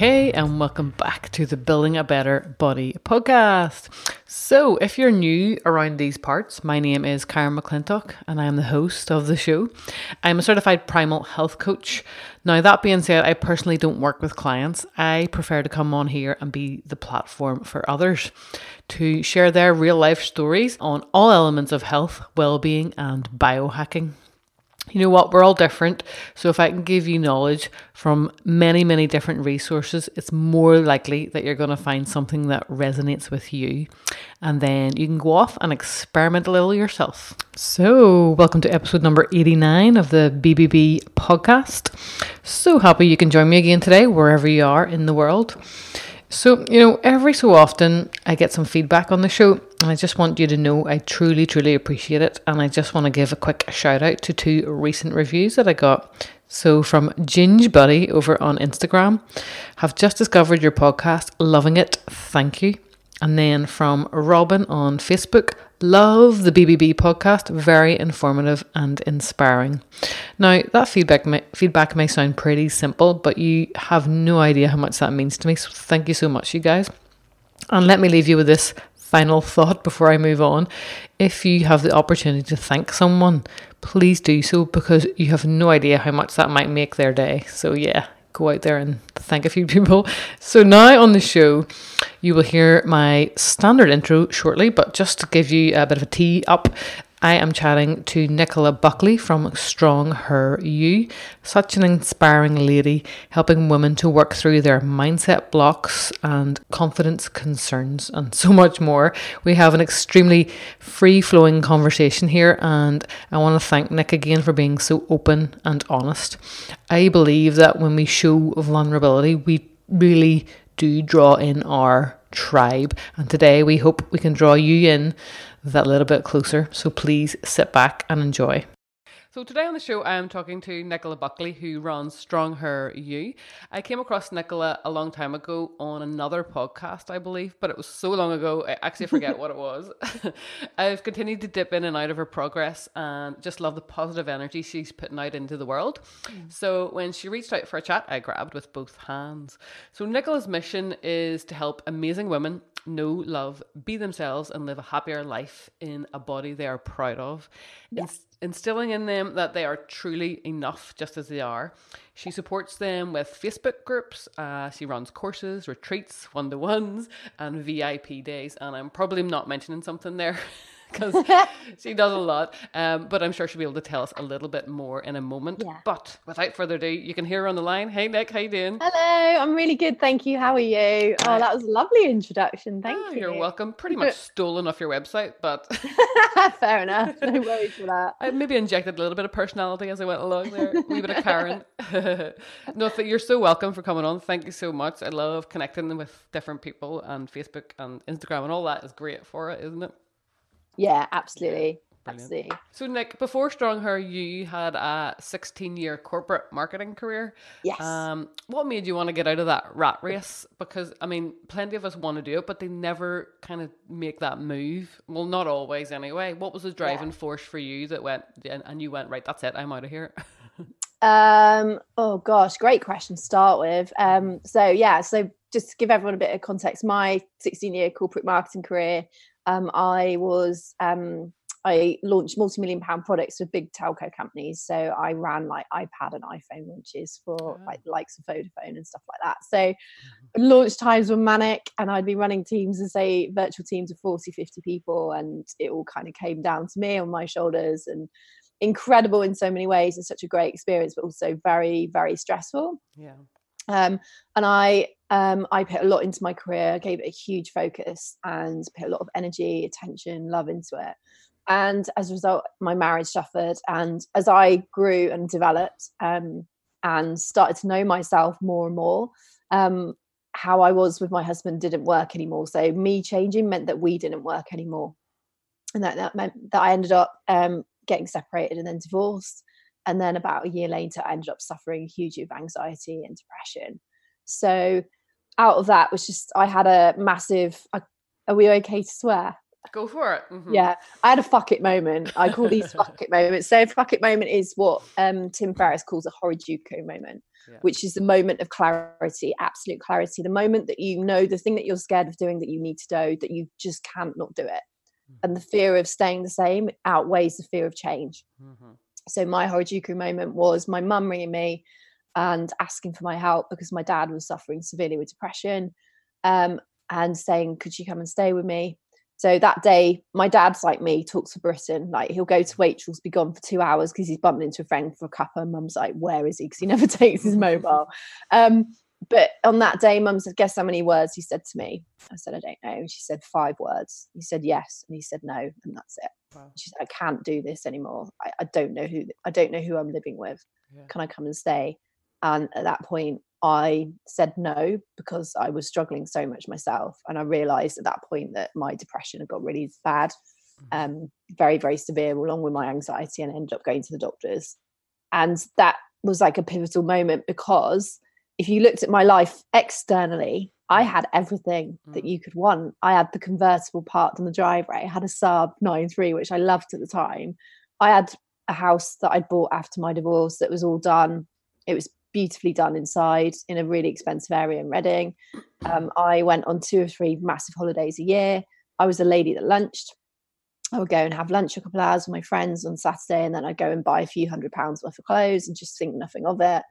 hey, and welcome back to the Building a Better Body podcast. So, if you're new around these parts, my name is Karen McClintock, and I am the host of the show. I'm a certified primal health coach. Now, that being said, I personally don't work with clients. I prefer to come on here and be the platform for others to share their real life stories on all elements of health, well being, and biohacking you know what, we're all different. So if I can give you knowledge from many, many different resources, it's more likely that you're going to find something that resonates with you. And then you can go off and experiment a little yourself. So, welcome to episode number 89 of the BBB podcast. So happy you can join me again today, wherever you are in the world. So, you know, every so often I get some feedback on the show, and I just want you to know I truly, truly appreciate it. And I just want to give a quick shout out to two recent reviews that I got. So, from Ginge Buddy over on Instagram, have just discovered your podcast, loving it, thank you. And then from Robin on Facebook, love the BBB podcast, very informative and inspiring. Now, that feedback may, feedback may sound pretty simple, but you have no idea how much that means to me. So, thank you so much, you guys. And let me leave you with this final thought before I move on. If you have the opportunity to thank someone, please do so because you have no idea how much that might make their day. So, yeah, go out there and thank a few people. So now on the show, you will hear my standard intro shortly, but just to give you a bit of a tee up, I am chatting to Nicola Buckley from Strong Her You, such an inspiring lady helping women to work through their mindset blocks and confidence concerns and so much more. We have an extremely free flowing conversation here, and I want to thank Nick again for being so open and honest. I believe that when we show vulnerability, we really do draw in our tribe, and today we hope we can draw you in that little bit closer. So please sit back and enjoy. So today on the show, I am talking to Nicola Buckley, who runs Strong Her You. I came across Nicola a long time ago on another podcast, I believe, but it was so long ago, I actually forget what it was. I've continued to dip in and out of her progress and just love the positive energy she's putting out into the world. Mm. So when she reached out for a chat, I grabbed with both hands. So Nicola's mission is to help amazing women know, love, be themselves, and live a happier life in a body they are proud of. Yes. instilling in them that they are truly enough just as they are. She supports them with Facebook groups. Uh, she runs courses, retreats, one to ones, and VIP days. And I'm probably not mentioning something there. because she does a lot. Um, but I'm sure she'll be able to tell us a little bit more in a moment. Yeah. But without further ado, you can hear her on the line. Hey, Nick, how you doing? Hello, I'm really good, thank you. How are you? Oh, that was a lovely introduction. Thank oh, you. You're welcome. Pretty much stolen off your website, but fair enough. No worries for that. I maybe injected a little bit of personality as I went along there. A wee bit of Karen. no, you're so welcome for coming on. Thank you so much. I love connecting with different people, and Facebook and Instagram and all that is great for it, isn't it? Yeah, absolutely. Brilliant. Absolutely. So, Nick, before Strong Her, you had a 16 year corporate marketing career. Yes. Um, what made you want to get out of that rat race? Because, I mean, plenty of us want to do it, but they never kind of make that move. Well, not always anyway. What was the driving yeah. force for you that went, and you went, right, that's it, I'm out of here? um, oh, gosh, great question to start with. Um, so, yeah, so just to give everyone a bit of context, my 16 year corporate marketing career um, I was um, I launched multi-million pound products for big telco companies. So I ran like iPad and iPhone launches for oh. like the likes of Vodafone and stuff like that. So launch times were manic and I'd be running teams and say virtual teams of 40, 50 people and it all kind of came down to me on my shoulders and incredible in so many ways and such a great experience, but also very, very stressful. Yeah. Um, and I um, I put a lot into my career, gave it a huge focus and put a lot of energy, attention, love into it. And as a result, my marriage suffered. And as I grew and developed um, and started to know myself more and more, um, how I was with my husband didn't work anymore. So me changing meant that we didn't work anymore. And that, that meant that I ended up um, getting separated and then divorced. And then about a year later, I ended up suffering hugely with anxiety and depression. So out of that was just I had a massive. Are we okay to swear? Go for it. Mm-hmm. Yeah, I had a fuck it moment. I call these fuck it moments. So a fuck it moment is what um, Tim Ferriss calls a Harajuku moment. yeah. which is the moment of clarity, absolute clarity. The moment that you know the thing that you're scared of doing that you need to do, that you just can't not do it. Mm-hmm. And the fear of staying the same outweighs the fear of change. Mm-hmm. So my Harajuku moment was my mum ringing me and asking for my help because my dad was suffering severely with depression um, and saying, Could you come and stay with me? So that day, my dad's like me, talks for Britain. Like he'll go to Waitrose, be gone for two hours because he's bumped into a friend for a cuppa. And mum's like, Where is he? Because he never takes his mobile. Um, but on that day, mum said, Guess how many words he said to me? I said, I don't know. And she said, Five words. He said, Yes. And he said, No. And that's it. Wow. She said, I can't do this anymore. I, I, don't know who I don't know who I'm living with. Yeah. Can I come and stay? And at that point, I said no because I was struggling so much myself. And I realized at that point that my depression had got really bad, mm-hmm. um, very, very severe, along with my anxiety, and I ended up going to the doctors. And that was like a pivotal moment because if you looked at my life externally, I had everything that mm. you could want. I had the convertible parked on the driveway. I had a Saab 9.3, which I loved at the time. I had a house that I'd bought after my divorce that was all done. It was beautifully done inside in a really expensive area in Reading. Um, I went on two or three massive holidays a year. I was a lady that lunched. I would go and have lunch a couple of hours with my friends on Saturday, and then I'd go and buy a few hundred pounds worth of clothes and just think nothing of it.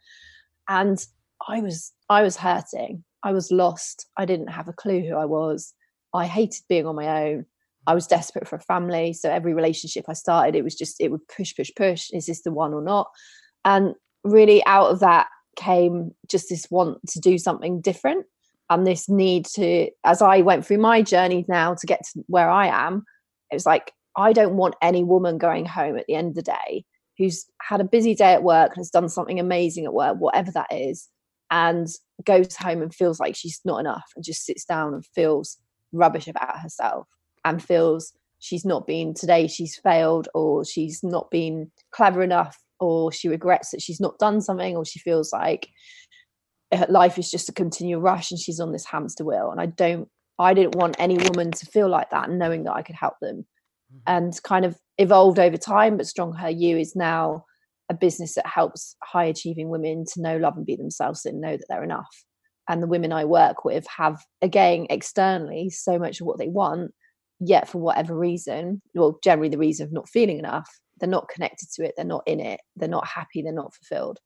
And I was I was hurting. I was lost. I didn't have a clue who I was. I hated being on my own. I was desperate for a family. So every relationship I started, it was just it would push, push, push. Is this the one or not? And really out of that came just this want to do something different and this need to as i went through my journey now to get to where i am it was like i don't want any woman going home at the end of the day who's had a busy day at work and has done something amazing at work whatever that is and goes home and feels like she's not enough and just sits down and feels rubbish about herself and feels she's not been today she's failed or she's not been clever enough or she regrets that she's not done something or she feels like her life is just a continual rush and she's on this hamster wheel. And i don't i didn't want any woman to feel like that knowing that i could help them. Mm-hmm. and kind of evolved over time but strong her you is now a business that helps high achieving women to know love and be themselves and know that they're enough. And the women i work with have again externally so much of what they want yet for whatever reason well generally the reason of not feeling enough they're not connected to it they're not in it they're not happy they're not fulfilled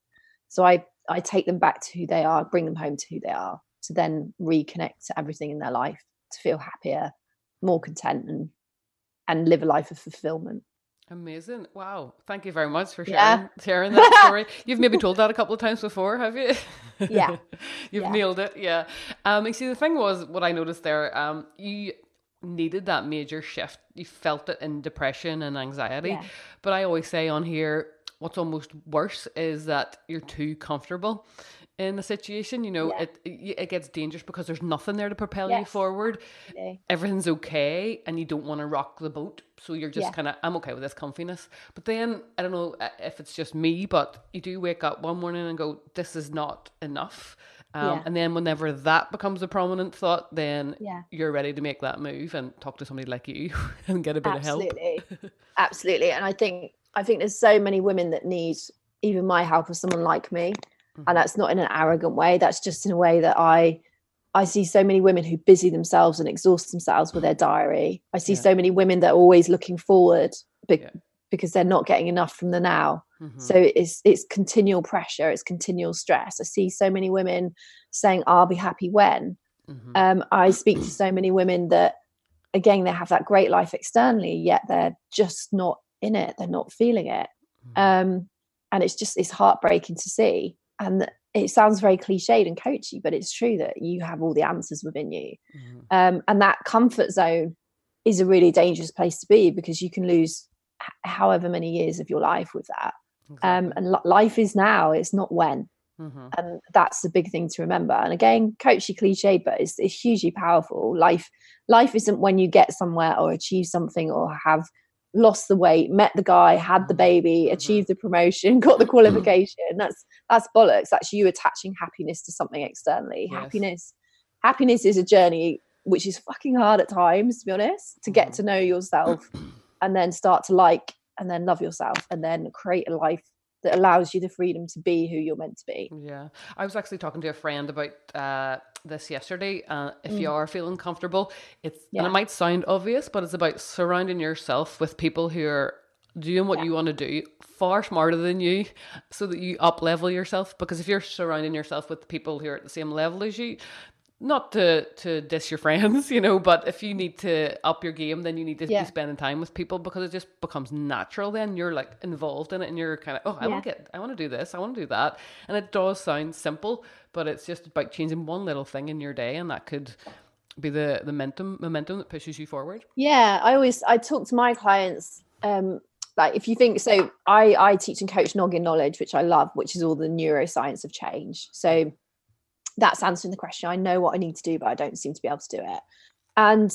so i i take them back to who they are bring them home to who they are to then reconnect to everything in their life to feel happier more content and and live a life of fulfillment Amazing. Wow. Thank you very much for sharing yeah. sharing that story. You've maybe told that a couple of times before, have you? Yeah. You've yeah. nailed it. Yeah. Um you see the thing was what I noticed there, um you needed that major shift. You felt it in depression and anxiety. Yeah. But I always say on here, what's almost worse is that you're too comfortable in the situation. You know, yeah. it, it, gets dangerous because there's nothing there to propel yes. you forward. Yeah. Everything's okay, and you don't want to rock the boat. So you're just kind of, I'm okay with this comfiness. But then I don't know uh, if it's just me, but you do wake up one morning and go, "This is not enough." Um, yeah. And then whenever that becomes a prominent thought, then yeah. you're ready to make that move and talk to somebody like you and get a bit Absolutely. of help. Absolutely. And I think I think there's so many women that need even my help or someone like me. Mm-hmm. And that's not in an arrogant way. That's just in a way that I I see so many women who busy themselves and exhaust themselves with their diary. I see yeah. so many women that are always looking forward be- because they're not getting enough from the now. Mm-hmm. So it's it's continual pressure, it's continual stress. I see so many women saying, "I'll be happy when." Mm-hmm. Um, I speak to so many women that, again, they have that great life externally, yet they're just not in it. They're not feeling it, mm-hmm. um, and it's just it's heartbreaking to see. And it sounds very cliched and coachy, but it's true that you have all the answers within you, mm-hmm. um, and that comfort zone is a really dangerous place to be because you can lose however many years of your life with that. Um, exactly. Um, and life is now, it's not when. Mm-hmm. And that's the big thing to remember. And again, coachy cliche, but it's, it's hugely powerful. Life, life isn't when you get somewhere or achieve something or have lost the weight, met the guy, had the mm-hmm. baby, mm-hmm. achieved the promotion, got the qualification. That's that's bollocks. That's you attaching happiness to something externally. Yes. Happiness, happiness is a journey which is fucking hard at times, to be honest, to get mm-hmm. to know yourself and then start to like and then love yourself and then create a life that allows you the freedom to be who you're meant to be. Yeah. I was actually talking to a friend about uh, this yesterday. Uh, if mm. you are feeling comfortable, it's yeah. and it might sound obvious, but it's about surrounding yourself with people who are doing what yeah. you want to do far smarter than you so that you up level yourself because if you're surrounding yourself with people who are at the same level as you not to to diss your friends, you know, but if you need to up your game, then you need to yeah. be spending time with people because it just becomes natural. Then you're like involved in it, and you're kind of oh, I yeah. want to get, I want to do this, I want to do that, and it does sound simple, but it's just about changing one little thing in your day, and that could be the the momentum momentum that pushes you forward. Yeah, I always I talk to my clients. Um, like if you think so, I I teach and coach noggin knowledge, which I love, which is all the neuroscience of change. So that's answering the question. I know what I need to do, but I don't seem to be able to do it. And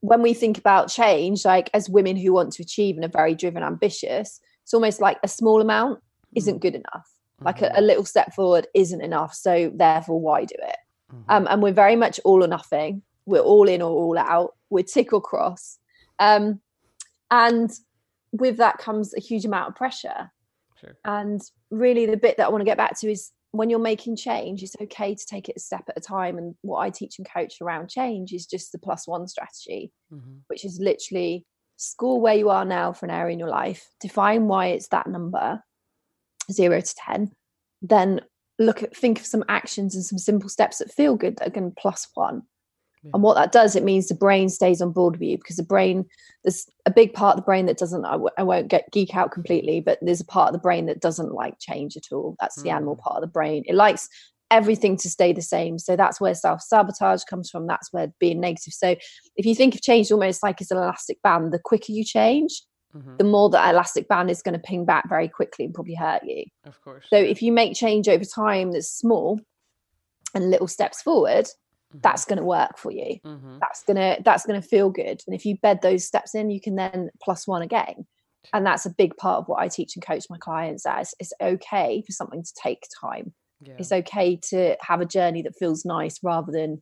when we think about change, like as women who want to achieve and are very driven, ambitious, it's almost like a small amount isn't mm. good enough. Mm-hmm. Like a, a, little step forward isn't enough. So therefore, why do it? Mm-hmm. Um, and we're very much all or nothing. We're all in or all out. We're tick or cross. Um, and with that comes a huge amount of pressure. Sure. And really, the bit that I want to get back to is when you're making change, it's okay to take it a step at a time. And what I teach and coach around change is just the plus one strategy, mm-hmm. which is literally score where you are now for an area in your life, define why it's that number, zero to 10, then look at, think of some actions and some simple steps that feel good that are going to plus one. Yeah. And what that does, it means the brain stays on board with you because the brain, there's a big part of the brain that doesn't, I w- I won't get geek out completely, but there's a part of the brain that doesn't like change at all. That's mm. the animal mm. part of the brain. It likes everything to stay the same. So that's where self sabotage comes from. That's where being negative. So if you think of change almost like it's an elastic band, the quicker you change, mm-hmm. the more that elastic band is going to ping back very quickly and probably hurt you. Of course. So if you make change over time that's small and little steps forward, mm-hmm. that's going to work for you. Mm-hmm. that's going to that's going to feel good. And if you bed those steps in you can then plus one again. And that's a big part of what i teach and coach my clients as it's okay for something to take time. Yeah. it's okay to have a journey that feels nice rather than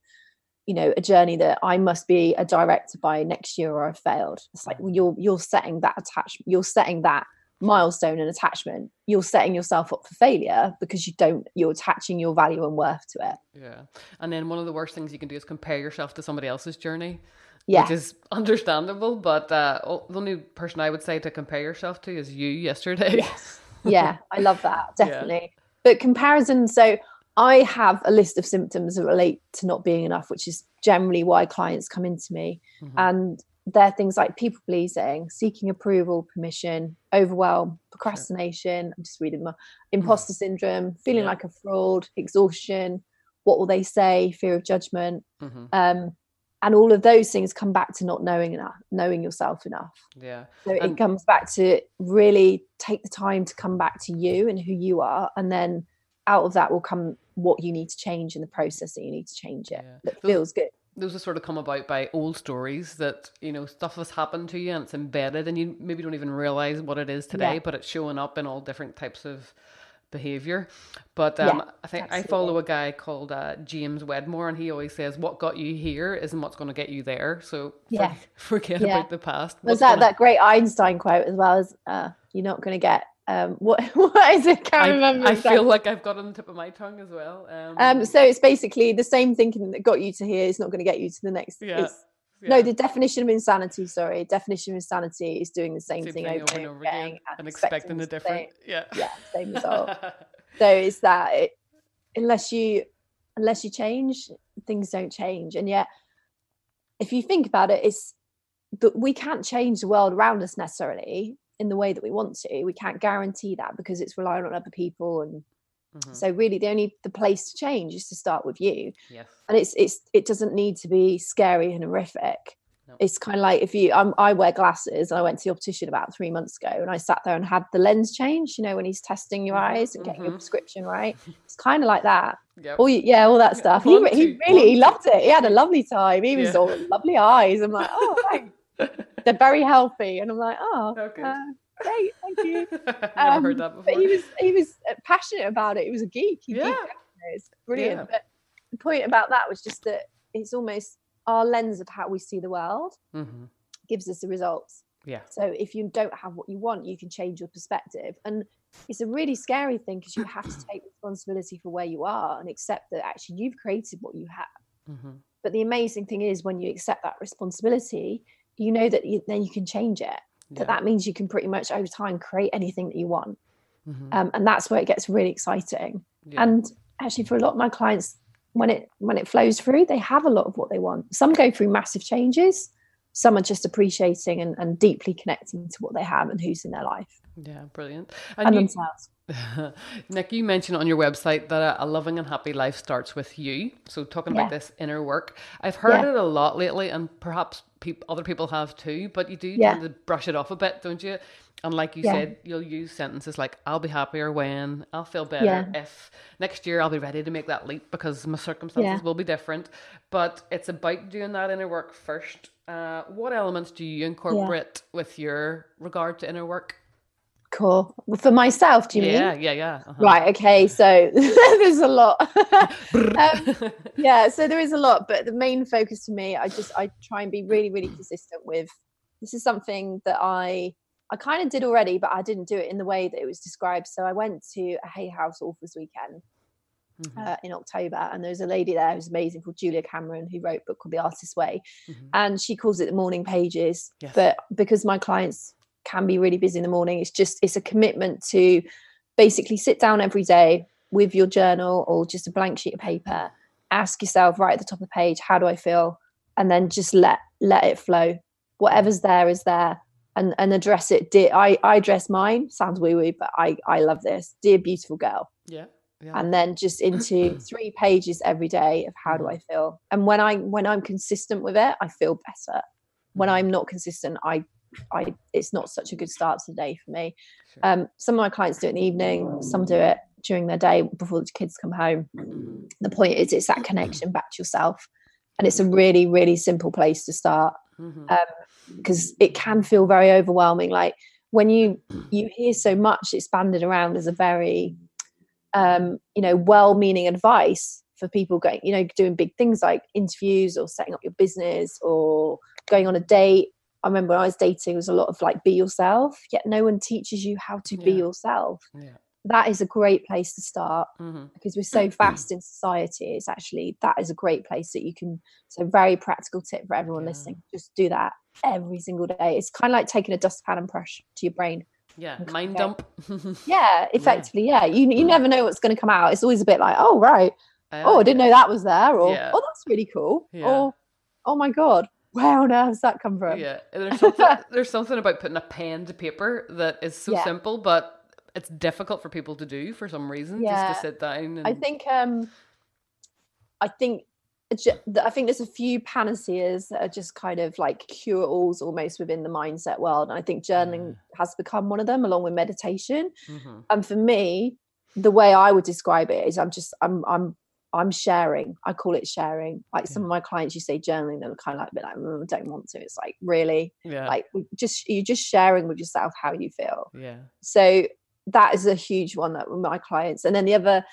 you know a journey that i must be a director by next year or i've failed. It's like well, you're you're setting that attachment you're setting that milestone and attachment you're setting yourself up for failure because you don't you're attaching your value and worth to it yeah and then one of the worst things you can do is compare yourself to somebody else's journey yeah. which is understandable but uh, the only person i would say to compare yourself to is you yesterday yes. yeah i love that definitely yeah. but comparison so i have a list of symptoms that relate to not being enough which is generally why clients come into me mm-hmm. and they're things like people pleasing, seeking approval, permission, overwhelm, procrastination. I'm just reading my imposter mm. syndrome, feeling yeah. like a fraud, exhaustion. What will they say? Fear of judgment. Mm-hmm. Um, and all of those things come back to not knowing enough, knowing yourself enough. Yeah. So and- it comes back to really take the time to come back to you and who you are. And then out of that will come what you need to change in the process that you need to change it yeah. that feels good those have sort of come about by old stories that you know stuff has happened to you and it's embedded and you maybe don't even realize what it is today yeah. but it's showing up in all different types of behavior but um, yeah, i think absolutely. i follow a guy called uh, james wedmore and he always says what got you here isn't what's going to get you there so yeah. forget yeah. about the past was that gonna... that great einstein quote as well as uh, you're not going to get um, what what is it? Can't I, remember. I feel like I've got on the tip of my tongue as well. Um, um, so it's basically the same thinking that got you to here is not going to get you to the next. Yeah. Yeah. No, the definition of insanity. Sorry, definition of insanity is doing the same, same thing, thing, over and over again, again and, and, expecting, the different. Same, yeah, yeah, same result. so it's that it, unless you unless you change, things don't change, and yet if you think about it, it's that we can't change the world around us necessarily in the way that we want to we can't guarantee that because it's relying on other people and mm-hmm. so really the only the place to change is to start with you yes and it's it's it doesn't need to be scary and horrific no. it's kind of like if you um, i wear glasses and i went to the optician about three months ago and i sat there and had the lens change you know when he's testing your mm-hmm. eyes and getting mm-hmm. your prescription right it's kind of like that yep. all yeah all that stuff he, he really he loved it he had a lovely time he was yeah. all lovely eyes i'm like oh thanks they're very healthy, and I'm like, oh, okay. uh, great, thank you. Never um, heard that before. But he was he was uh, passionate about it. He was a geek. He yeah, it's brilliant. Yeah. But the point about that was just that it's almost our lens of how we see the world mm-hmm. gives us the results. Yeah. So if you don't have what you want, you can change your perspective. And it's a really scary thing because you have to take responsibility for where you are and accept that actually you've created what you have. Mm-hmm. But the amazing thing is when you accept that responsibility, you know that you, then you can change it. Yeah. That that means you can pretty much over time create anything that you want. Mm-hmm. Um, and that's where it gets really exciting. Yeah. And actually, for a lot of my clients, when it when it flows through, they have a lot of what they want. Some go through massive changes. Some are just appreciating and, and deeply connecting to what they have and who's in their life. Yeah, brilliant. And, and you, themselves. Nick, you mentioned on your website that a, a, loving and happy life starts with you. So, talking yeah. about this inner work, I've heard yeah. it a lot lately, and perhaps other people have too, but you do yeah. tend to brush it off a bit, don't you? And like you said, you'll use sentences like, I'll be happier when, I'll feel better if next year I'll be ready to make that leap because my circumstances will be different. But it's about doing that inner work first. Uh, what elements do you incorporate with your regard to inner work? Cool. For myself, do you yeah, mean? Yeah, yeah, uh-huh. Right. Okay. So there's a lot. um, yeah. So there is a lot, but the main focus for me, I just I try and be really, really consistent with. This is something that I I kind of did already, but I didn't do it in the way that it was described. So I went to a Hay House Authors Weekend mm-hmm. uh, in October, and there's a lady there who's amazing called Julia Cameron who wrote a book called The Artist's Way, mm-hmm. and she calls it the morning pages. Yes. But because my clients can be really busy in the morning. It's just it's a commitment to basically sit down every day with your journal or just a blank sheet of paper. Ask yourself right at the top of the page, how do I feel? And then just let let it flow. Whatever's there is there. And, and address it. Dear, I, I address mine. Sounds woo woo, but I, I love this. Dear beautiful girl. Yeah. Yeah. and then just into three pages every day of how do i feel and when i when i'm consistent with it i feel better when mm. i'm not consistent i I it's not such a good start to the day for me. Um, some of my clients do it in the evening, some do it during their day before the kids come home. The point is, it's that connection back to yourself, and it's a really, really simple place to start because mm-hmm. um, it can feel very overwhelming. Like when you you hear so much, it's banded around as a very um, you know well-meaning advice for people going, you know, doing big things like interviews or setting up your business or going on a date I remember when I was dating, it was a lot of like be yourself, yet no one teaches you how to yeah. be yourself. Yeah. That is a great place to start mm-hmm. because we're so fast in society. It's actually that is a great place that you can. So, very practical tip for everyone yeah. listening: just do that every single day. It's kind of like taking a dustpan and brush to your brain. Yeah, mind dump. yeah, effectively. Yeah, you you never know what's going to come out. It's always a bit like, oh right, uh, oh I didn't know that was there, or oh that's really cool, or oh my god, where on earth that come from? Yeah, there's something, there's something about putting a pen to paper that is so yeah. simple, but it's difficult for people to do for some reason. Yeah. Just to sit down. And... I think, um, I think, I think there's a few panaceas that are just kind of like cure alls almost within the mindset world, and I think journaling yeah. has become one of them, along with meditation. Mm-hmm. And for me, the way I would describe it is, I'm just, I'm, I'm I'm sharing. I call it sharing. Like yeah. some of my clients, you say journaling, they're kind of like a bit like, mm, I don't want to. It's like really, yeah. like just you're just sharing with yourself how you feel. Yeah. So that is a huge one that with my clients. And then the other,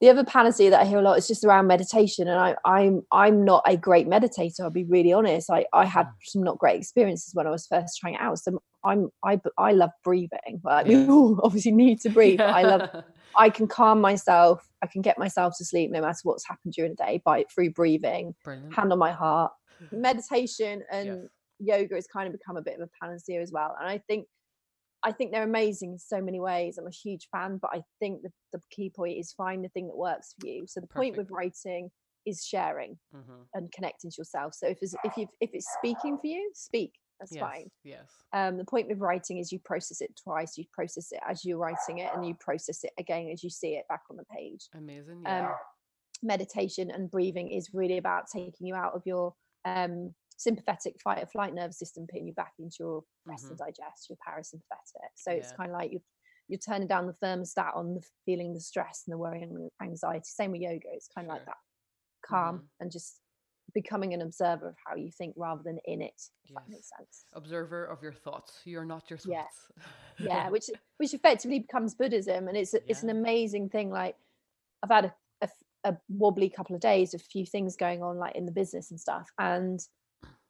the other panacea that I hear a lot is just around meditation. And I, I'm I'm not a great meditator. I'll be really honest. I I had mm. some not great experiences when I was first trying it out. So I'm I I love breathing. But yeah. we obviously need to breathe. I love I can calm myself. I can get myself to sleep no matter what's happened during the day by through breathing, Brilliant. hand on my heart. Meditation and yoga has kind of become a bit of a panacea as well. And I think I think they're amazing in so many ways. I'm a huge fan, but I think the, the key point is find the thing that works for you. So the Perfect. point with writing is sharing mm-hmm. and connecting to yourself. So if it's, if you if it's speaking for you, speak. That's yes, fine. Yes. Um, the point with writing is you process it twice. You process it as you're writing it, and you process it again as you see it back on the page. Amazing. Yeah. Um, meditation and breathing is really about taking you out of your um, sympathetic fight or flight nervous system, putting you back into your rest mm-hmm. and digest, your parasympathetic. So yeah. it's kind of like you you're turning down the thermostat on the feeling the stress and the worry and the anxiety. Same with yoga. It's kind of sure. like that calm mm-hmm. and just becoming an observer of how you think rather than in it if yes. that makes sense. Observer of your thoughts. You're not your thoughts. Yeah, yeah which which effectively becomes buddhism and it's yeah. it's an amazing thing like i've had a, a, a, wobbly couple of days a few things going on like in the business and stuff and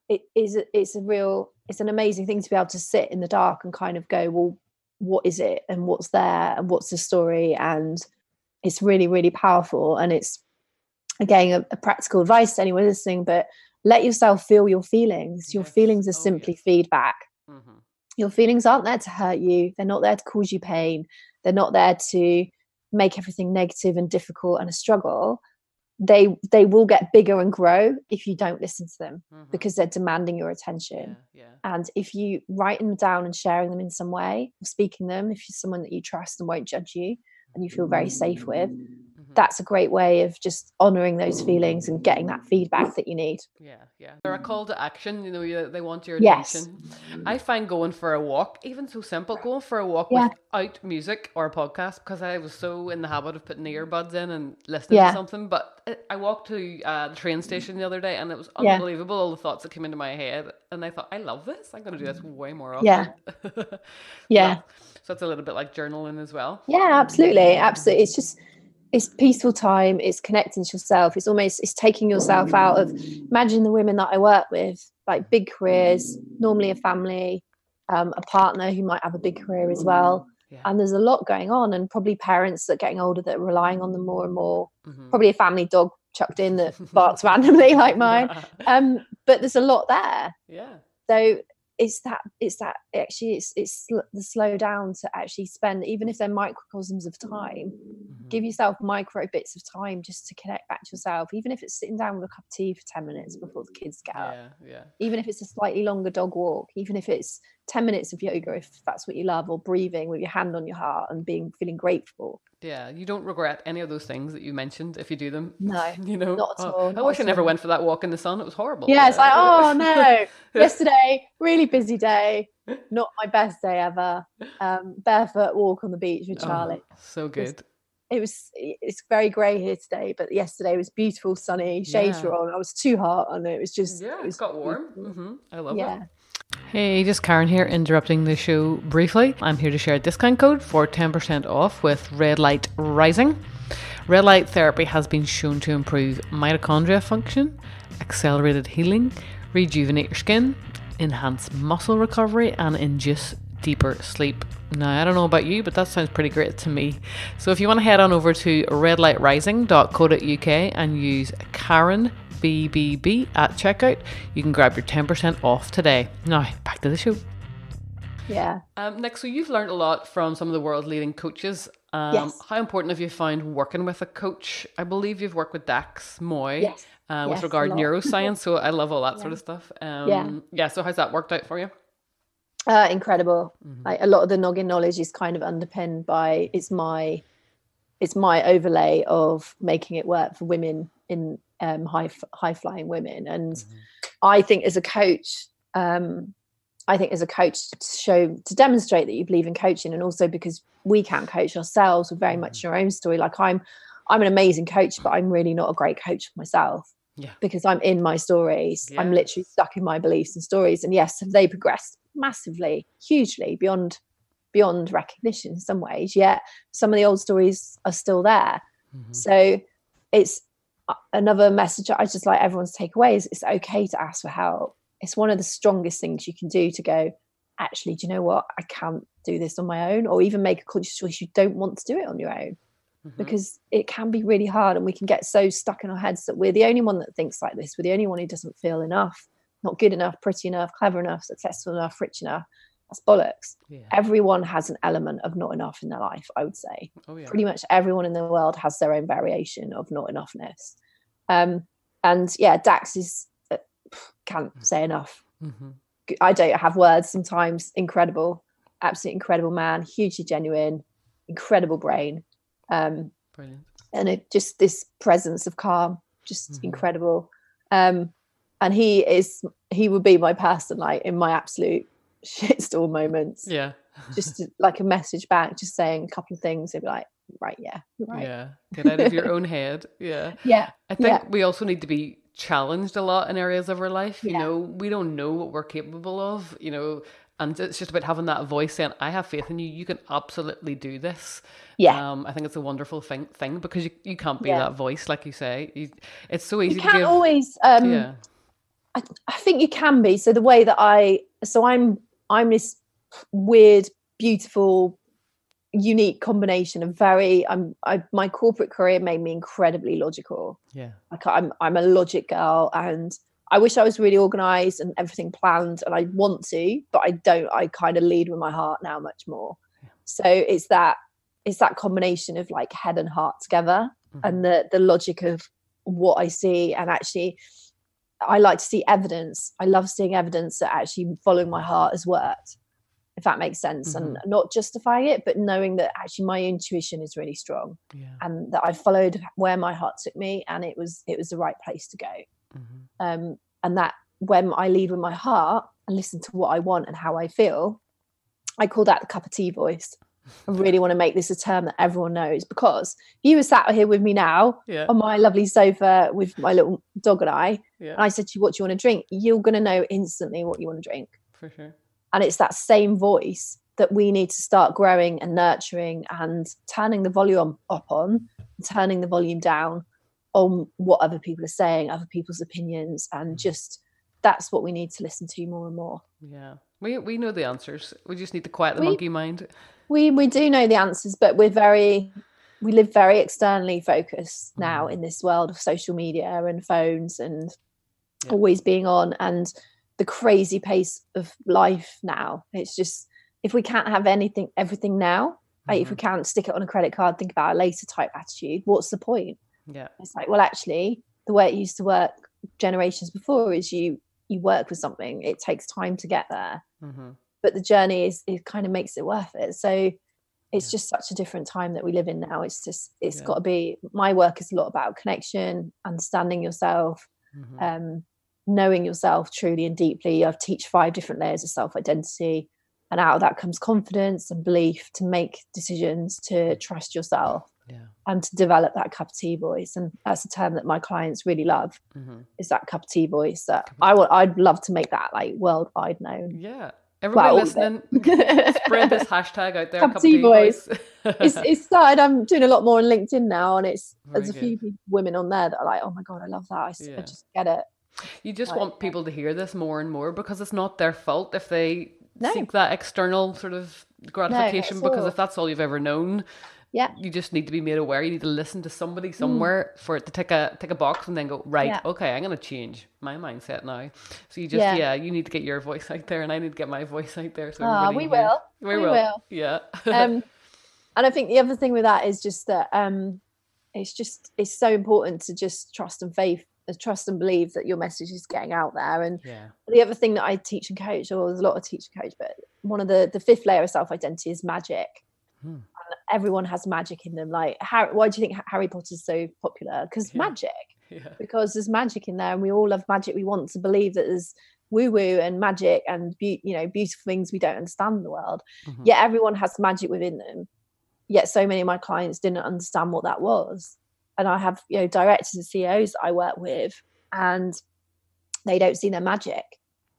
it is it's a real it's an amazing thing to be able to sit in the dark and kind of go well what is it and what's there and what's the story? And it's really really powerful and it's again a, a practical advice to anyone listening but let yourself feel your feelings your Yes. feelings are Oh, simply yes. feedback Mhm. your feelings aren't there to hurt you they're not there to cause you pain they're not there to make everything negative and difficult and a struggle they they will get bigger and grow if you don't listen to them Mhm. because they're demanding your attention yeah, yeah. and if you writing them down and sharing them in some way or speaking them if you're someone that you trust and won't judge you and you feel very safe with. That's a great way of just honoring those feelings and getting that feedback that you need Yeah, yeah. They're a call to action. You know, they want your attention. Yes. I find going for a walk, even so simple, going for a walk Yeah. without music or a podcast, because I was so in the habit of putting earbuds in and listening Yeah. to something. But I walked to uh, the train station the other day, and it was Yeah. unbelievable all the thoughts that came into my head. And I thought, I love this. I'm going to do this way more often. Yeah. Yeah. So it's a little bit like journaling as well. Yeah, absolutely. Absolutely. It's just it's peaceful time, it's connecting to yourself. It's almost it's taking yourself out of imagine the women that I work with, like big careers, normally a family, um, a partner who might have a big career as well. Yeah. And there's a lot going on, and probably parents that are getting older that are relying on them more and more. Mhm. Probably a family dog chucked in that barks randomly like mine. Um, but there's a lot there. yeah. so it's that it's that actually it's it's the slow down to actually spend even if they're microcosms of time Mhm. give yourself micro bits of time just to connect back to yourself even if it's sitting down with a cup of tea for 10 minutes before the kids get up Yeah, yeah. even if it's a slightly longer dog walk even if it's 10 minutes of yoga if that's what you love or breathing with your hand on your heart and being feeling grateful Yeah, you don't regret any of those things that you mentioned if you do them. no You know, Not at "Oh, all, I wish I never all. went for that walk in the sun. It was horrible. yeah it's like oh no yesterday really busy day not my best day ever um barefoot walk on the beach with Oh, charlie so good. It was it's very grey here today but yesterday was beautiful sunny shades Yeah. were on i was too hot and it was just Yeah, it it's was got warm. beautiful. hmm I love yeah it. Hey, just Karen here, interrupting the show briefly. I'm here to share a discount code for 10% off with Red Light Rising. Red light therapy has been shown to improve mitochondria function, accelerated healing, rejuvenate your skin, enhance muscle recovery, and induce deeper sleep. Now, I don't know about you, but that sounds pretty great to me. So, if you want to head on over to redlightrising.co.uk and use Karen BBB at checkout, you can grab your 10% off today. Now, back to the show. yeah Um, Nick, so you've learned a lot from some of the world leading coaches. Um, Yes. How important have you found working with a coach? I believe you've worked with Dax Moy Yes. uh, with Yes, regard neuroscience. So I love all that sort of stuff. Um, Yeah. Yeah. So how's that worked out for you? Uh incredible Mhm. like a lot of the noggin knowledge is kind of underpinned by it's my it's my overlay of making it work for women in um high high flying women and Mhm. I think as a coach, um, I think as a coach to show to demonstrate that you believe in coaching, and also because we can't coach ourselves, we're very much in our own story. Like I'm, I'm an amazing coach, but I'm really not a great coach myself. Yeah. Because I'm in my stories. I'm literally stuck in my beliefs and stories. And yes, have they progressed massively, hugely beyond beyond recognition in some ways? Yet some of the old stories are still there. Mhm. So it's uh, another message I just like everyone to take away is it's okay to ask for help. It's one of the strongest things you can do to go, actually, do you know what? I can't do this on my own, or even make a conscious choice you don't want to do it on your own Mhm. because it can be really hard and we can get so stuck in our heads that we're the only one that thinks like this. We're the only one who doesn't feel enough, not good enough, pretty enough, clever enough, successful enough, rich enough. That's bollocks. Yeah. Everyone has an element of not enough in their life, I would say Oh, yeah. pretty much everyone in the world has their own variation of not enoughness. Um, and yeah, Dax is uh, can't say enough. Mhm. G- I don't have words sometimes. Incredible, absolutely incredible man, hugely genuine, incredible brain, um, Brilliant. and it, just this presence of calm, just Mhm. incredible. Um, and he is he would be my person, like in my absolute shitstorm moments. Yeah. Just like a message back, just saying a couple of things. They'd be like, right, yeah, right. Yeah. Get out of your own head. Yeah. yeah. I think Yeah. we also need to be challenged a lot in areas of our life. You Yeah. know, we don't know what we're capable of, you know, and it's just about having that voice saying, I have faith in you. You can absolutely do this. Yeah. Um, I think it's a wonderful thing, thing because you, you can't be Yeah. that voice, like you say. You, it's so easy you can't give. always um yeah. I, I think you can be so the way that i so i'm i'm this weird beautiful unique combination of very i'm I, my corporate career made me incredibly logical yeah like i'm i'm a logic girl and i wish i was really organized and everything planned and i want to but i don't i kind of lead with my heart now much more yeah. so it's that it's that combination of like head and heart together mm-hmm. and the the logic of what i see and actually i like to see evidence i love seeing evidence that actually following my heart has worked if that makes sense mm-hmm. and not justifying it but knowing that actually my intuition is really strong yeah. and that i followed where my heart took me and it was it was the right place to go mm-hmm. um, and that when i lead with my heart and listen to what i want and how i feel i call that the cup of tea voice I really want to make this a term that everyone knows because if you were sat here with me now yeah. on my lovely sofa with my little dog and I, yeah. and I said to you, What do you want to drink? You're going to know instantly what you want to drink. For sure. And it's that same voice that we need to start growing and nurturing and turning the volume up on, turning the volume down on what other people are saying, other people's opinions, and just that's what we need to listen to more and more. Yeah. We we know the answers. We just need to quiet the we, monkey mind. We we do know the answers, but we're very we live very externally focused now mm. in this world of social media and phones and yeah. always being on and the crazy pace of life now. It's just if we can't have anything, everything now, mm-hmm. like if we mm-hmm. can't stick it on a credit card, think about a later type attitude. What's the point? Yeah, it's like well, actually, the way it used to work generations before is you you work with something. It takes time to get there, mm-hmm. but the journey is it kind of makes it worth it. So it's just such a different time that we live in now. It's just it's yeah. got to be. My work is a lot about connection, understanding yourself. Mm-hmm. Um, knowing yourself truly and deeply. i've teach five different layers of self identity. And out of that comes confidence and belief to make decisions, to trust yourself, yeah. and to develop that cup of tea voice. And that's a term that my clients really love. Mm-hmm. Is that cup of tea voice that I want? I'd love to make that like worldwide known. Yeah, Everybody well, listening, spread this hashtag out there. Cup, cup tea voice. it's, it's started. I'm doing a lot more on LinkedIn now, and it's Very there's a good. few women on there that are like, "Oh my god, I love that! I, yeah. I just get it." You just want people to hear this more and more because it's not their fault if they no. seek that external sort of gratification no, because if that's all you've ever known, yeah, you just need to be made aware. You need to listen to somebody somewhere mm. for it to tick a tick a box and then go right. Yeah. Okay, I'm going to change my mindset now. So you just yeah. yeah. you need to get your voice out there, and I need to get my voice out there. So oh, we will. We, we will. will. Yeah. um, and I think the other thing with that is just that um, it's just it's so important to just trust and faith trust and believe that your message is getting out there. And yeah. the other thing that I teach and coach, or there's a lot of teach and coach, but one of the the fifth layer of self identity is magic. Hmm. Everyone has magic in them. Like, Harry, why do you think Harry Potter is so popular? Because yeah. magic. Yeah. Because there's magic in there, and we all love magic. We want to believe that there's woo woo and magic and be- you know beautiful things we don't understand in the world. Mm-hmm. Yet everyone has magic within them. Yet so many of my clients didn't understand what that was and I have you know directors and CEOs I work with, and they don't see their magic,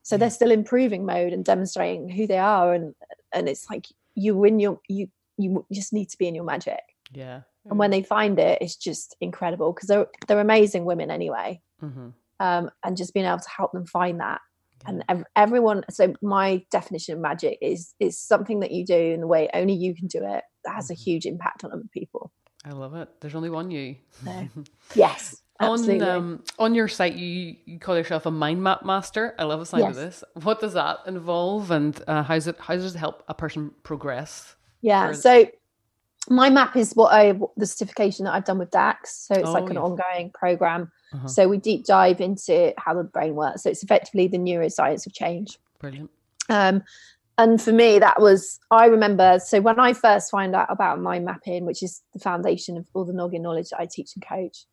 so they're still improving mode and demonstrating who they are, and and it's like you win your you you just need to be in your magic. Yeah. And when they find it, it's just incredible because they're they're amazing women anyway. Mm-hmm. Um, and just being able to help them find that and ev- everyone so my definition of magic is is something that you do in the way only you can do it that has mm-hmm. a huge impact on other people I love it. There's only one you. yes. Absolutely. On um, on your site, you, you call yourself a mind map master. I love the sound yes. of this. What does that involve, and uh, how's it? How does it help a person progress? Yeah. So, my map is what I the certification that I've done with DAX. So it's oh, like an ongoing program. Uh-huh. So we deep dive into how the brain works. So it's effectively the neuroscience of change. Brilliant. Um, and for me that was i remember so when i first found out about mind mapping which is the foundation of all the noggin knowledge that i teach and coach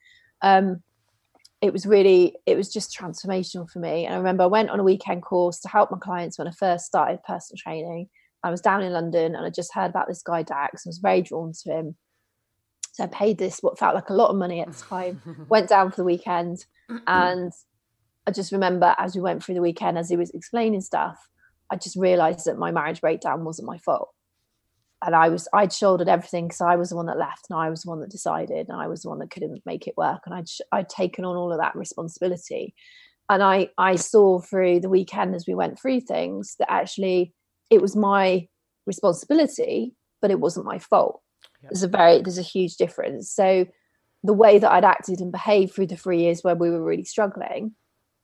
um, it was really it was just transformational for me and i remember i went on a weekend course to help my clients when i first started personal training i was down in london and i just heard about this guy dax and was very drawn to him so i paid this what felt like a lot of money at the time went down for the weekend and i just remember as we went through the weekend as he was explaining stuff I just realized that my marriage breakdown wasn't my fault. And I was, I'd shouldered everything because I was the one that left and I was the one that decided and I was the one that couldn't make it work. And I'd, I'd taken on all of that responsibility. And I, I saw through the weekend as we went through things that actually it was my, responsibility, but it wasn't my fault. Yep. There's a very there's a huge difference. So the way that I'd acted and behaved through the three years where we were really struggling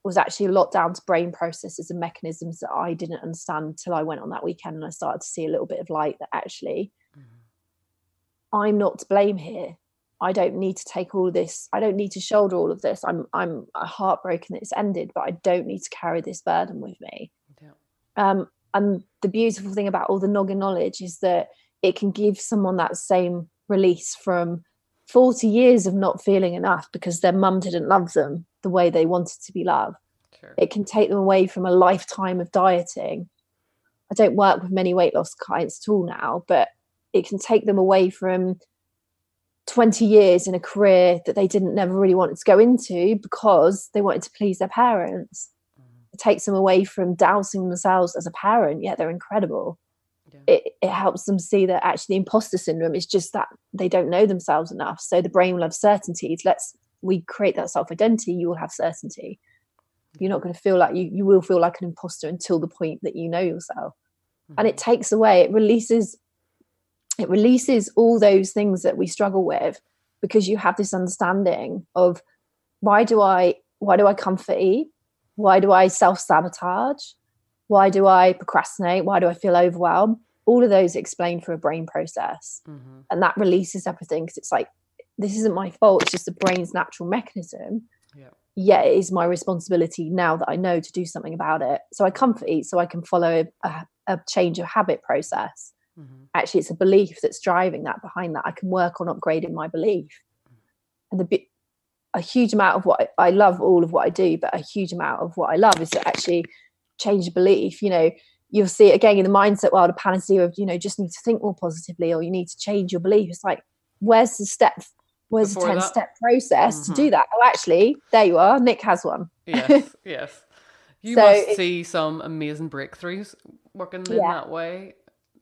was actually a lot down to brain processes and mechanisms that I didn't understand until I went on that weekend and I started to see a little bit of light that actually mm-hmm. I'm not to blame here. I don't need to take all of this. I don't need to shoulder all of this. I'm I'm heartbroken that it's ended, but I don't need to carry this burden with me. Yeah. Um, and the beautiful thing about all the noggin knowledge is that it can give someone that same release from 40 years of not feeling enough because their mum didn't love them the way they wanted to be loved. Sure. It can take them away from a lifetime of dieting. I don't work with many weight loss clients at all now, but it can take them away from 20 years in a career that they didn't never really wanted to go into because they wanted to please their parents. Takes them away from doubting themselves as a parent, yet they're incredible. Yeah. It, it helps them see that actually the imposter syndrome is just that they don't know themselves enough. So the brain will have certainties. Let's we create that self identity, you will have certainty. You're not going to feel like you you will feel like an imposter until the point that you know yourself. Mm-hmm. And it mm-hmm. takes away, it releases it releases all those things that we struggle with because you have this understanding of why do I why do I comfort eat? Why do I self-sabotage? Why do I procrastinate? Why do I feel overwhelmed? All of those explained through a brain process. Mm-hmm. And that releases everything because it's like, this isn't my fault. It's just the brain's natural mechanism. Yeah. Yet it is my responsibility now that I know to do something about it. So I comfort eat so I can follow a, a change of habit process Mm-hmm. Actually, it's a belief that's driving that behind that. I can work on upgrading my belief. And the a huge amount of what I, I love, all of what I do, but a huge amount of what I love is to actually change belief. You know, you'll see it again in the mindset world, a panacea of, you know, just need to think more positively or you need to change your belief. It's like, where's the step? Where's Before the 10 step process mm-hmm. to do mm-hmm. that? Oh, actually, there you are. Nic has one. Yes, yes. You so must it, see some amazing breakthroughs working in that way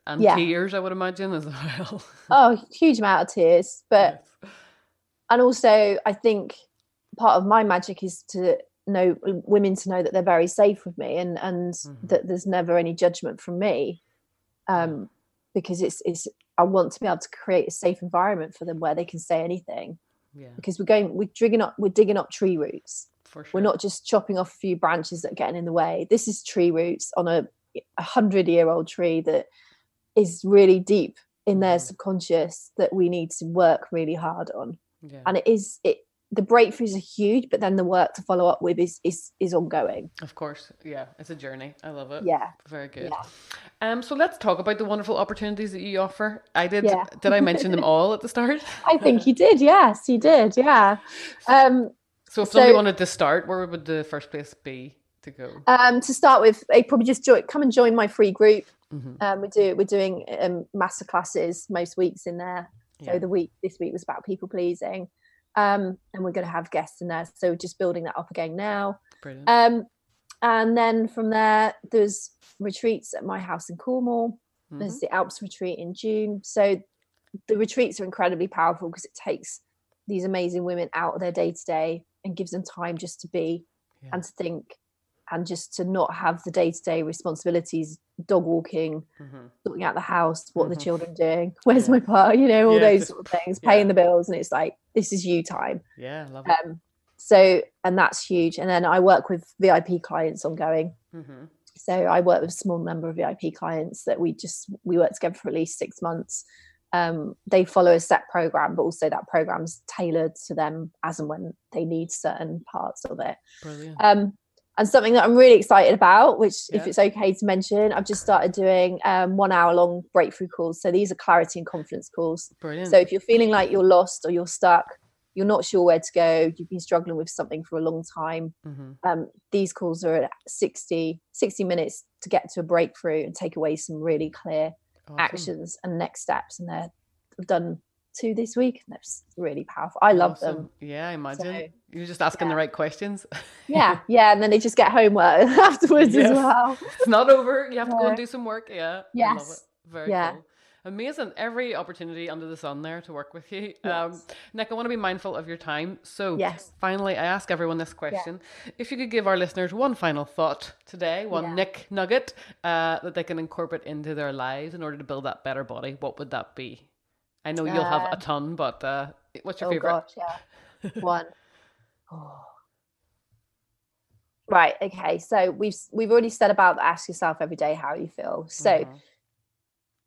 and yeah. tears, I would imagine as well. oh, huge amount of tears, but yes. And also I think part of my magic is to know women to know that they're very safe with me and and mm-hmm. that there's never any judgment from me, um, because it's it's I want to be able to create a safe environment for them where they can say anything. Yeah. Because we're going, we're digging up, we're digging up tree roots. Sure. We're not just chopping off a few branches that are getting in the way. This is tree roots on a, a hundred year old tree that is really deep in their mm. subconscious that we need to work really hard on yeah. and it is it the breakthroughs are huge but then the work to follow up with is is is ongoing. Of course. Yeah it's a journey. I love it. Yeah. Very good. Yeah. um so let's talk about the wonderful opportunities that you offer. I did yeah. did i mention them all at the start? I think you did. Yes you did. Yeah. Um so if so, somebody wanted to start where would the first place be to go? Um to start with they probably just join come and join my free group. Mm-hmm. Um, we do we're doing um, master classes most weeks in there. So yeah. the week this week was about people pleasing, um, and we're going to have guests in there. So just building that up again now. Brilliant. Um, and then from there, there's retreats at my house in Cornwall. Mm-hmm. There's the Alps retreat in June. So the retreats are incredibly powerful because it takes these amazing women out of their day to day and gives them time just to be yeah. and to think and just to not have the day-to-day responsibilities dog walking mm-hmm. looking at the house what mm-hmm. the children doing where's yeah. my part you know all yeah, those sort of things paying the bills and it's like this is you time yeah love it. Um, so and that's huge and then i work with vip clients ongoing mm-hmm. so i work with a small number of vip clients that we just we work together for at least six months um, they follow a set program, but also that program's tailored to them as and when they need certain parts of it. Brilliant. Um, and something that I'm really excited about, which, yeah. if it's okay to mention, I've just started doing um, one hour long breakthrough calls. So these are clarity and confidence calls. Brilliant. So if you're feeling like you're lost or you're stuck, you're not sure where to go, you've been struggling with something for a long time, mm-hmm. um, these calls are at 60, 60 minutes to get to a breakthrough and take away some really clear awesome. actions and next steps. And they're done two this week. and That's really powerful. I love awesome. them. Yeah, I imagine. So, You're just asking yeah. the right questions. yeah, yeah. And then they just get homework afterwards yes. as well. It's not over. You have to go and do some work. Yeah. Yes. Very yeah. cool. Amazing. Every opportunity under the sun there to work with you. Um, Nic, I want to be mindful of your time. So, Yes. finally, I ask everyone this question. If you could give our listeners one final thought today, one Yeah. Nic nugget uh, that they can incorporate into their lives in order to build that better body, what would that be? I know you'll have a Um, ton, but uh, what's your oh favorite? gosh, yeah. One. Oh. Right. Okay. So we've we've already said about ask yourself every day how you feel. So Mhm.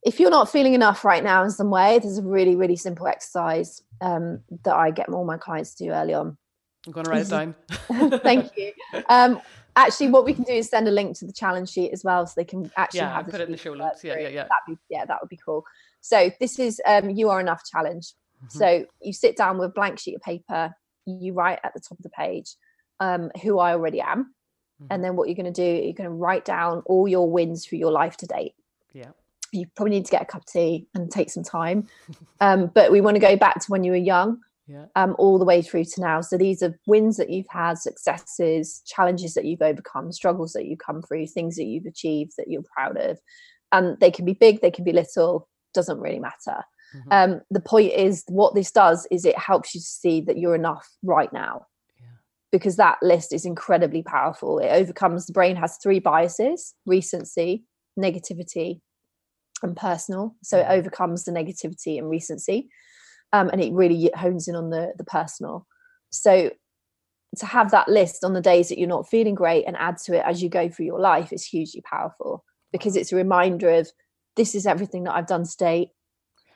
if you're not feeling enough right now in some way, there's a really really simple exercise um, that I get all my clients to do early on. I'm going to write it down. Thank you. Um, actually, what we can do is send a link to the challenge sheet as well, so they can actually Yeah, have put it in the show notes. Yeah, yeah, yeah. That'd be, yeah, that would be cool. So this is um, you are enough challenge. Mm-hmm. So you sit down with a blank sheet of paper. You write at the top of the page um, who I already am, Mhm. and then what you're going to do, you're going to write down all your wins for your life to date Yeah. you probably need to get a cup of tea and take some time. Um, but we want to go back to when you were young, Yeah. um, all the way through to now. So these are wins that you've had, successes, challenges that you've overcome, struggles that you've come through, things that you've achieved that you're proud of. And they can be big, they can be little, doesn't really matter. Mhm. Um, the point is, what this does is it helps you to see that you're enough right now. Yeah. Because that list is incredibly powerful. It overcomes the brain has three biases recency, negativity, and personal. So it Mhm. overcomes the negativity and recency. Um, and it really hones in on the the personal. So to have that list on the days that you're not feeling great and add to it as you go through your life is hugely powerful because it's a reminder of this is everything that I've done to date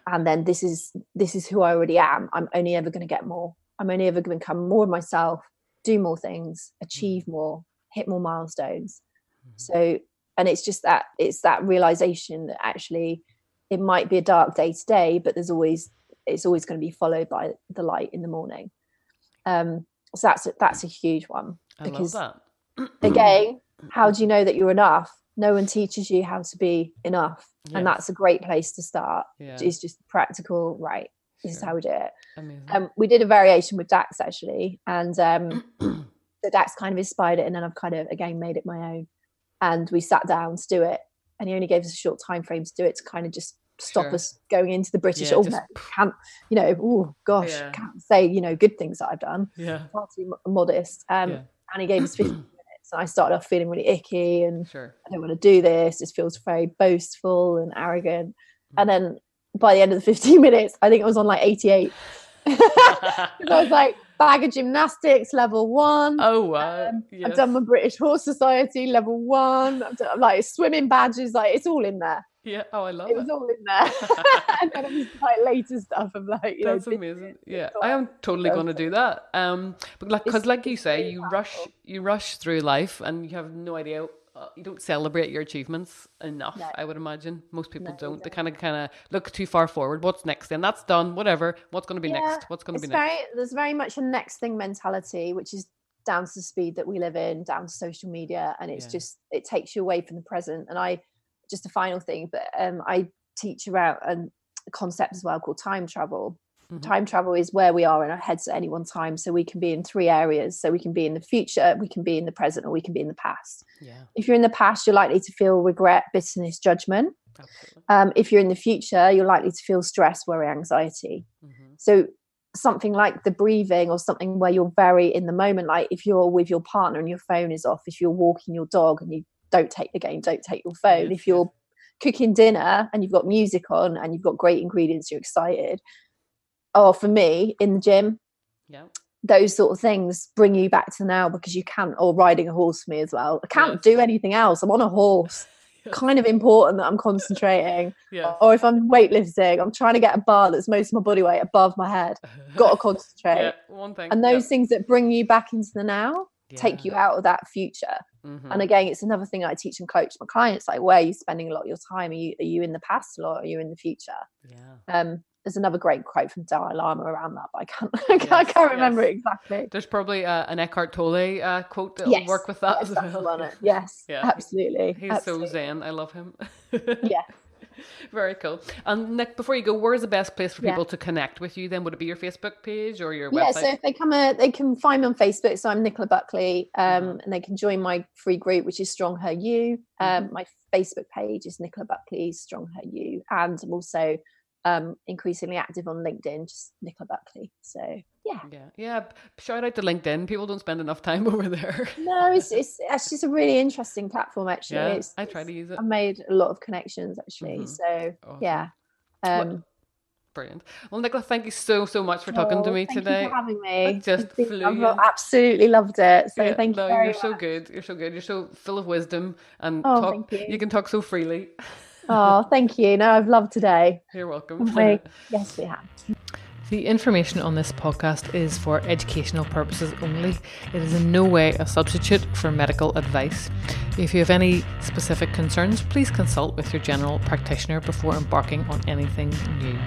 and then this is this is who I already am. I'm only ever going to get more. I'm only ever going to become more of myself, do more things, achieve more, hit more milestones. Mhm. So and it's just that it's that realization that actually it might be a dark day today, but there's always it's always going to be followed by the light in the morning. Um, so that's a, that's a huge one. I because love that. Again, how do you know that you're enough? No one teaches you how to be enough, and that's a great place to start. Yeah. It's just practical, right? This is how we do it. Amazing. Um, we did a variation with Dax actually, and um, the Dax kind of inspired it, and then I've kind of again made it my own. And we sat down to do it, and he only gave us a short time frame to do it to kind of just stop Sure. us going into the British. Yeah, oh, just- can't you know? Oh gosh, Yeah. can't say you know good things that I've done. yeah. Far too modest. Um, Yeah. And he gave us 15 and I started off feeling really icky, and Sure. I don't want to do this. This feels very boastful and arrogant. Mm. And then by the end of the 15 minutes, I think it was on like 88. I was like, BAGA gymnastics, level one. oh wow. Um, yes. I've done my British Horse Society, level one. I've done like swimming badges, like it's all in there. Yeah. Oh, I love It it. was all in there. and then it was like later stuff of like, you know, That's this- amazing. Yeah, I am totally going to do that. Um, but like, because like you say, you rush, you rush through life, and you have no idea. Uh, you don't celebrate your achievements enough. No. I would imagine most people No, don't. They kind of, kind of look too far forward. What's next? Then that's done. Whatever. What's going to be Yeah, next? What's going to be next? very there's very much a next thing mentality which is down to the speed that we live in down to social media and it's Yeah. just it takes you away from the present and i just a final thing but um i teach about um, a concept as well called time travel. Mhm. time travel is where we are in our heads at any one time so we can be in three areas. So we can be in the future we can be in the present or we can be in the past. Yeah, if you're in the past you're likely to feel regret bitterness judgment. Um, if you're in the future you're likely to feel stress worry anxiety. Hmm so something like the breathing or something where you're very in the moment like if you're with your partner and your phone is off if you're walking your dog and you don't take the game don't take your phone. If you're cooking dinner and you've got music on and you've got great ingredients you're excited. Oh, for me in the gym Yeah. those sort of things bring you back to now because you can't or riding a horse for me as well. I can't do anything else. I'm on a horse. Kind of important that i'm concentrating. Yeah. or if i'm weightlifting i'm trying to get a bar that's most of my body weight above my head. Got to concentrate. Yeah. One thing. and those things that bring you back into the now take you out of that future Mm-hmm. and again it's another thing i teach and coach my clients like where are you spending a lot of your time are you are you in the past or are you in the future yeah. um there's another great quote from dalai lama around that but i can't i can't, I can't remember yes. it exactly There's probably uh, an Eckhart Tolle uh, quote that'll yes work with that yes, as well. yes Yeah. absolutely He's absolutely. so zen. I love him. yeah Very cool. And Nic, before you go, where's the best place for Yeah. people to connect with you? Then would it be your Facebook page or your website? yeah website? so if they come uh, they can find me on facebook so i'm nicola buckley um, Mhm. and they can join my free group which is strong her you um, Mm-hmm. my facebook page is nicola buckley strong her you and i'm also um, increasingly active on linkedin just nicola buckley so yeah yeah, yeah. Shout out to LinkedIn. People don't spend enough time over there. no it's, it's it's just a really interesting platform actually yeah, it's, I try to use it. i've made a lot of connections actually Mhm. so Awesome. yeah um Brilliant. Well, Nicola, thank you so so much for talking to oh, me thank today. you for having me. I just flew. I've absolutely loved it. So yeah, thank you. No, very you're much. so good. You're so good. You're so full of wisdom and Oh, talk. thank you. can talk so freely. Oh, thank you. No, I've loved today. You're welcome. Yes, we have. The information on this podcast is for educational purposes only. It is in no way a substitute for medical advice. If you have any specific concerns, please consult with your general practitioner before embarking on anything new.